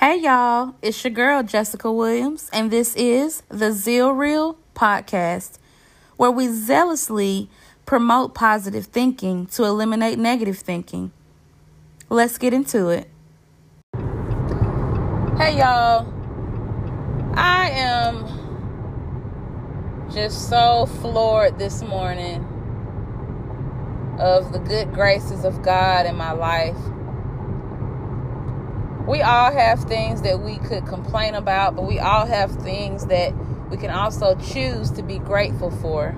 Hey y'all, it's your girl Jessica Williams, and this is the Zeal Real podcast, where we zealously promote positive thinking to eliminate negative thinking. Let's get into it. Hey y'all, I am just so floored this morning of the good graces of God in my life. We all have things that we could complain about, but we all have things that we can also choose to be grateful for.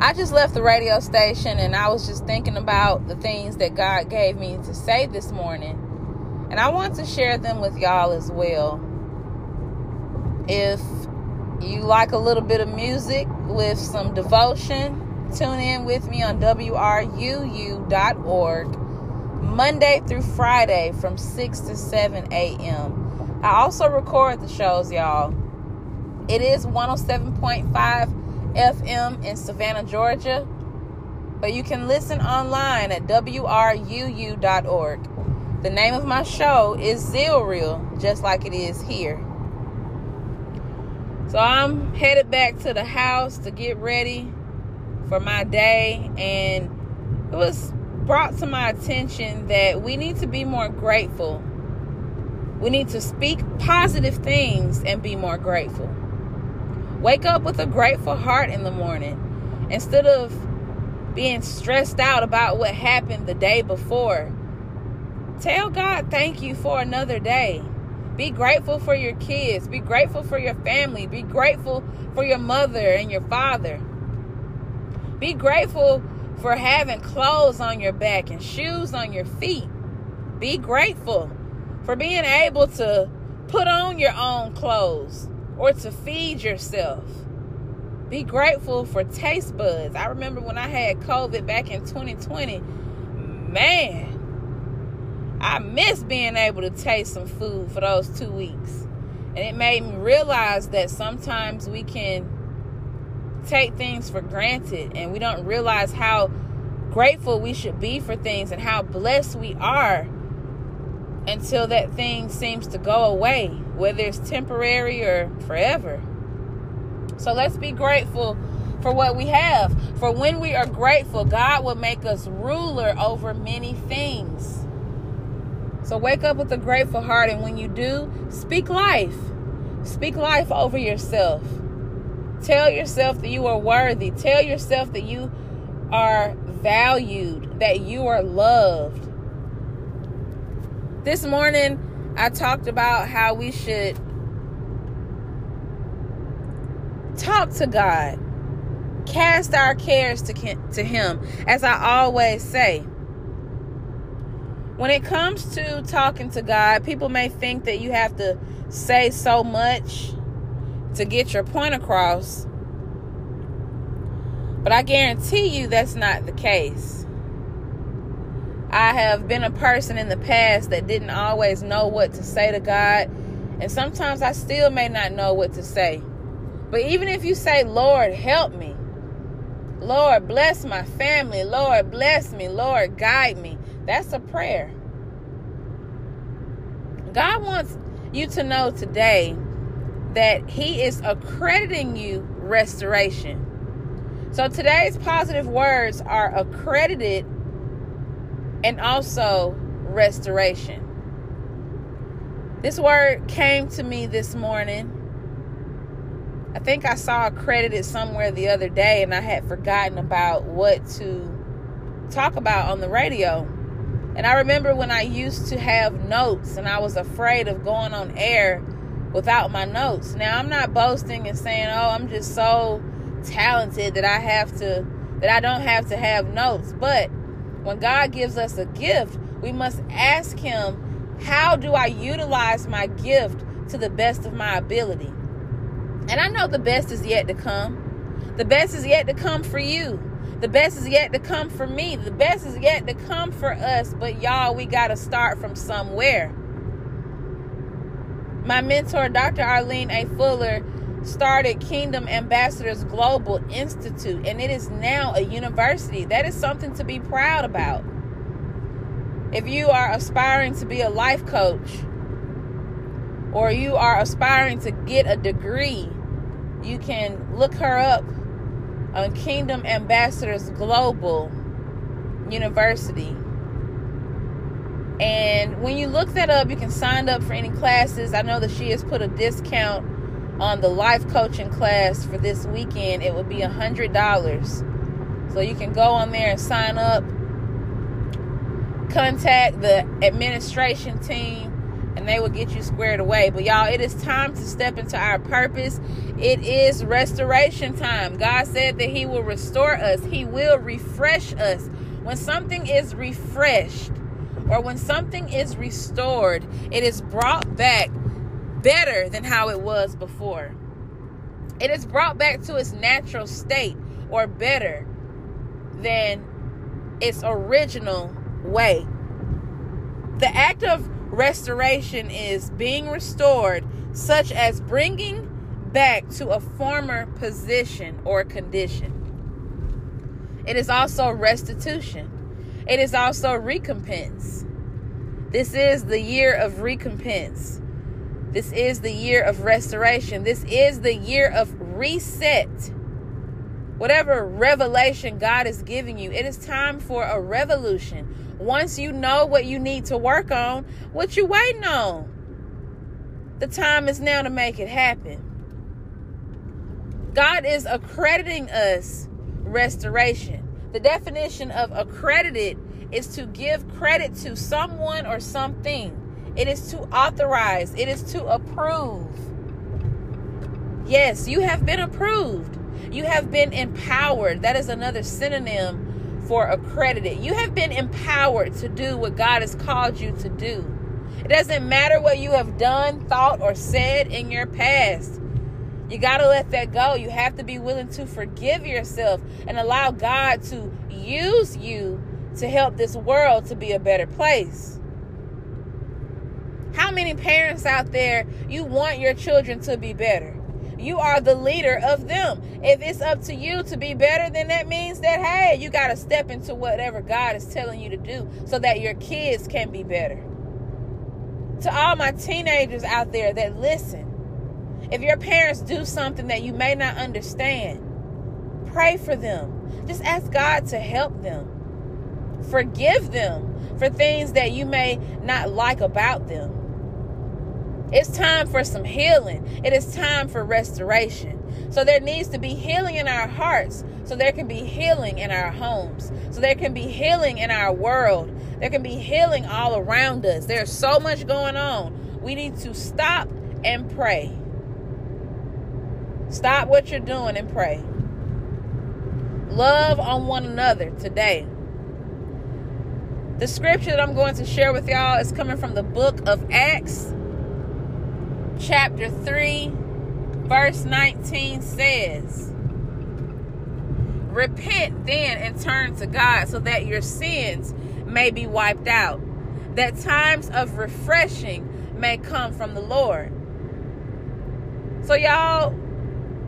I just left the radio station and I was just thinking about the things that God gave me to say this morning. And I want to share them with y'all as well. If you like a little bit of music with some devotion, tune in with me on WRUU.org Monday through Friday from 6 to 7 a.m. I also record the shows, y'all. It is 107.5 FM in Savannah, Georgia, but you can listen online at WRUU.org. The name of my show is Zeal Real, just like it is here. So I'm headed back to the house to get ready for my day and it was brought to my attention that we need to be more grateful. We need to speak positive things and be more grateful. Wake up with a grateful heart in the morning instead of being stressed out about what happened the day before. Tell God thank you for another day. Be grateful for your kids. Be grateful for your family. Be grateful for your mother and your father. Be grateful for having clothes on your back and shoes on your feet. Be grateful for being able to put on your own clothes or to feed yourself. Be grateful for taste buds. I remember when I had COVID back in 2020, man, I missed being able to taste some food for those two weeks. And it made me realize that sometimes we can take things for granted and we don't realize how grateful we should be for things and how blessed we are until that thing seems to go away, whether it's temporary or forever. So let's be grateful for what we have. For when we are grateful, God will make us ruler over many things. So wake up with a grateful heart, and when you do, speak life. Speak life over yourself. Tell yourself that you are worthy. Tell yourself that you are valued, that you are loved. This morning, I talked about how we should talk to God, cast our cares to, to Him, as I always say. When it comes to talking to God, people may think that you have to say so much to get your point across. But I guarantee you that's not the case. I have been a person in the past that didn't always know what to say to God, and sometimes I still may not know what to say. But even if you say, Lord, help me, Lord, bless my family, Lord, bless me, Lord, guide me, that's a prayer. God wants you to know today that He is accrediting you restoration. So today's positive words are accredited and also restoration. This word came to me this morning. I think I saw accredited somewhere the other day and I had forgotten about what to talk about on the radio. And I remember when I used to have notes and I was afraid of going on air without my notes. Now, I'm not boasting and saying, "Oh, I'm just so talented that I have to that I don't have to have notes." But when God gives us a gift, we must ask him, "How do I utilize my gift to the best of my ability?" And I know the best is yet to come. The best is yet to come for you. The best is yet to come for me. The best is yet to come for us. But y'all, we got to start from somewhere. My mentor, Dr. Arlene A. Fuller, started Kingdom Ambassadors Global Institute, and it is now a university. That is something to be proud about. If you are aspiring to be a life coach or you are aspiring to get a degree, you can look her up on Kingdom Ambassadors Global University. And when you look that up, you can sign up for any classes. I know that she has put a discount on the life coaching class for this weekend. It would be a hundred dollars. So you can go on there and sign up. Contact the administration team and they will get you squared away. But y'all, it is time to step into our purpose. It is restoration time. God said that He will restore us, He will refresh us. When something is refreshed or when something is restored, it is brought back better than how it was before. It is brought back to its natural state or better than its original way. The act of restoration is being restored, such as bringing back to a former position or condition. It is also restitution. It is also recompense. This is the year of recompense. This is the year of restoration. This is the year of reset. Whatever revelation God is giving you, it is time for a revolution once you know what you need to work on, what you waiting on? The time is now to make it happen. God is accrediting us restoration. The definition of accredited is to give credit to someone or something. It is to authorize, it is to approve. Yes, you have been approved. You have been empowered. That is another synonym for accredited. You have been empowered to do what God has called you to do. It doesn't matter what you have done, thought, or said in your past. You got to let that go. You have to be willing to forgive yourself and allow God to use you to help this world to be a better place. How many parents out there you want your children to be better? You are the leader of them. If it's up to you to be better, then that means that, hey, you got to step into whatever God is telling you to do so that your kids can be better. To all my teenagers out there that listen, if your parents do something that you may not understand, pray for them. Just ask God to help them. Forgive them for things that you may not like about them. It's time for some healing. It is time for restoration. So there needs to be healing in our hearts. So there can be healing in our homes. So there can be healing in our world. There can be healing all around us. There's so much going on. We need to stop and pray. Stop what you're doing and pray. Love on one another today. The scripture that I'm going to share with y'all is coming from the book of Acts chapter 3, verse 19 says, Repent then and turn to God so that your sins may be wiped out, that times of refreshing may come from the Lord. So, y'all,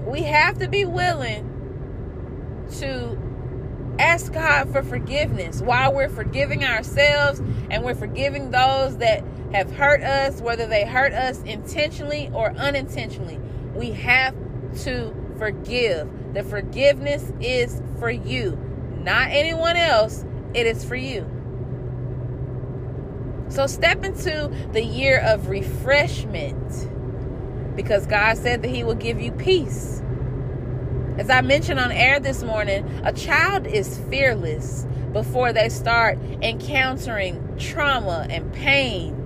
we have to be willing to ask God for forgiveness while we're forgiving ourselves and we're forgiving those that have hurt us, whether they hurt us intentionally or unintentionally. We have to forgive. The forgiveness is for you, not anyone else. It is for you. So step into the year of refreshment because God said that He will give you peace. As I mentioned on air this morning, a child is fearless before they start encountering trauma and pain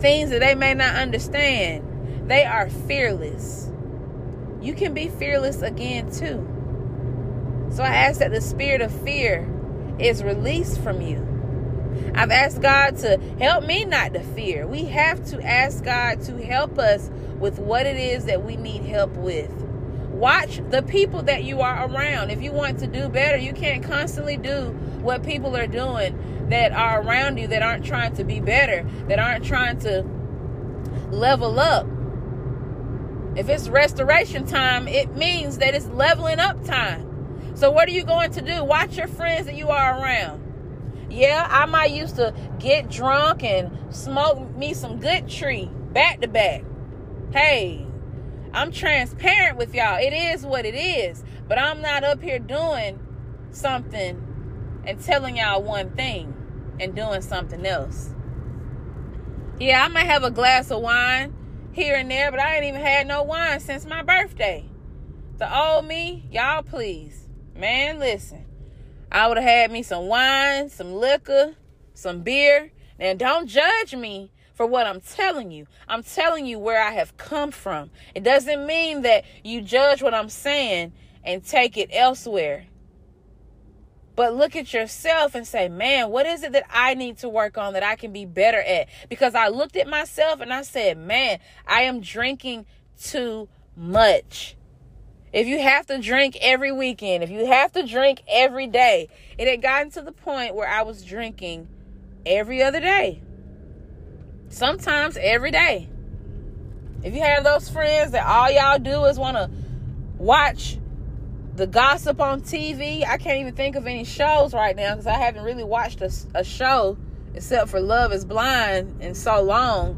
things that they may not understand. They are fearless. You can be fearless again too. So I ask that the spirit of fear is released from you. I've asked God to help me not to fear. We have to ask God to help us with what it is that we need help with. Watch the people that you are around. If you want to do better, you can't constantly do what people are doing that are around you that aren't trying to be better, that aren't trying to level up. If it's restoration time, it means that it's leveling up time. So, what are you going to do? Watch your friends that you are around. Yeah, I might used to get drunk and smoke me some good tree back to back. Hey, I'm transparent with y'all. It is what it is. But I'm not up here doing something and telling y'all one thing and doing something else. Yeah, I might have a glass of wine here and there, but I ain't even had no wine since my birthday. The old me, y'all please. Man, listen. I would have had me some wine, some liquor, some beer. Now don't judge me for what I'm telling you. I'm telling you where I have come from. It doesn't mean that you judge what I'm saying and take it elsewhere. But look at yourself and say, man, what is it that I need to work on that I can be better at? Because I looked at myself and I said, man, I am drinking too much. If you have to drink every weekend, if you have to drink every day, it had gotten to the point where I was drinking every other day. Sometimes every day. If you have those friends that all y'all do is want to watch the gossip on TV. I can't even think of any shows right now because I haven't really watched a, a show except for Love is Blind in so long.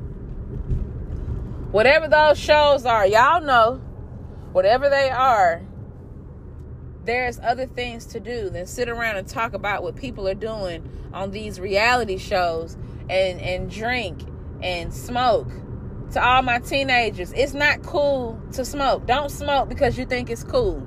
Whatever those shows are, y'all know, whatever they are, there's other things to do than sit around and talk about what people are doing on these reality shows and, and drink and smoke. To all my teenagers, it's not cool to smoke. Don't smoke because you think it's cool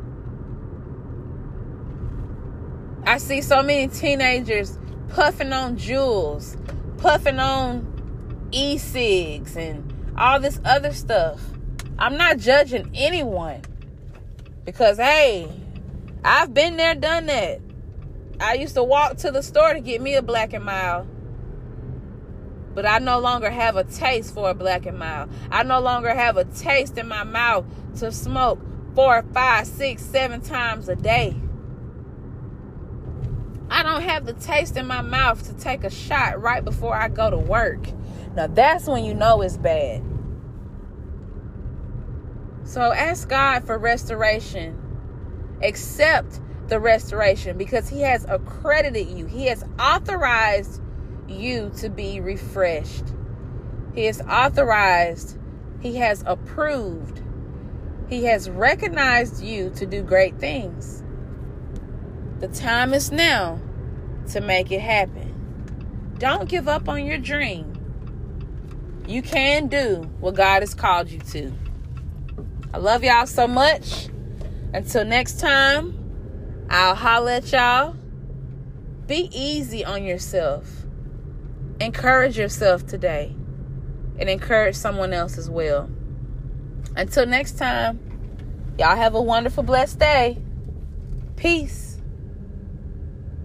I see so many teenagers puffing on Juuls, puffing on e cigs, and all this other stuff. I'm not judging anyone because, hey, I've been there, done that. I used to walk to the store to get me a black and mild. But I no longer have a taste for a black and mild. I no longer have a taste in my mouth to smoke four, five, six, seven times a day. I don't have the taste in my mouth to take a shot right before I go to work. Now that's when you know it's bad. So ask God for restoration. Accept the restoration because He has accredited you, He has authorized you to be refreshed. He has authorized, He has approved, He has recognized you to do great things. The time is now to make it happen. Don't give up on your dream. You can do what God has called you to. I love y'all so much. Until next time, I'll holler at y'all. Be easy on yourself. Encourage yourself today and encourage someone else as well. Until next time, y'all have a wonderful, blessed day. Peace.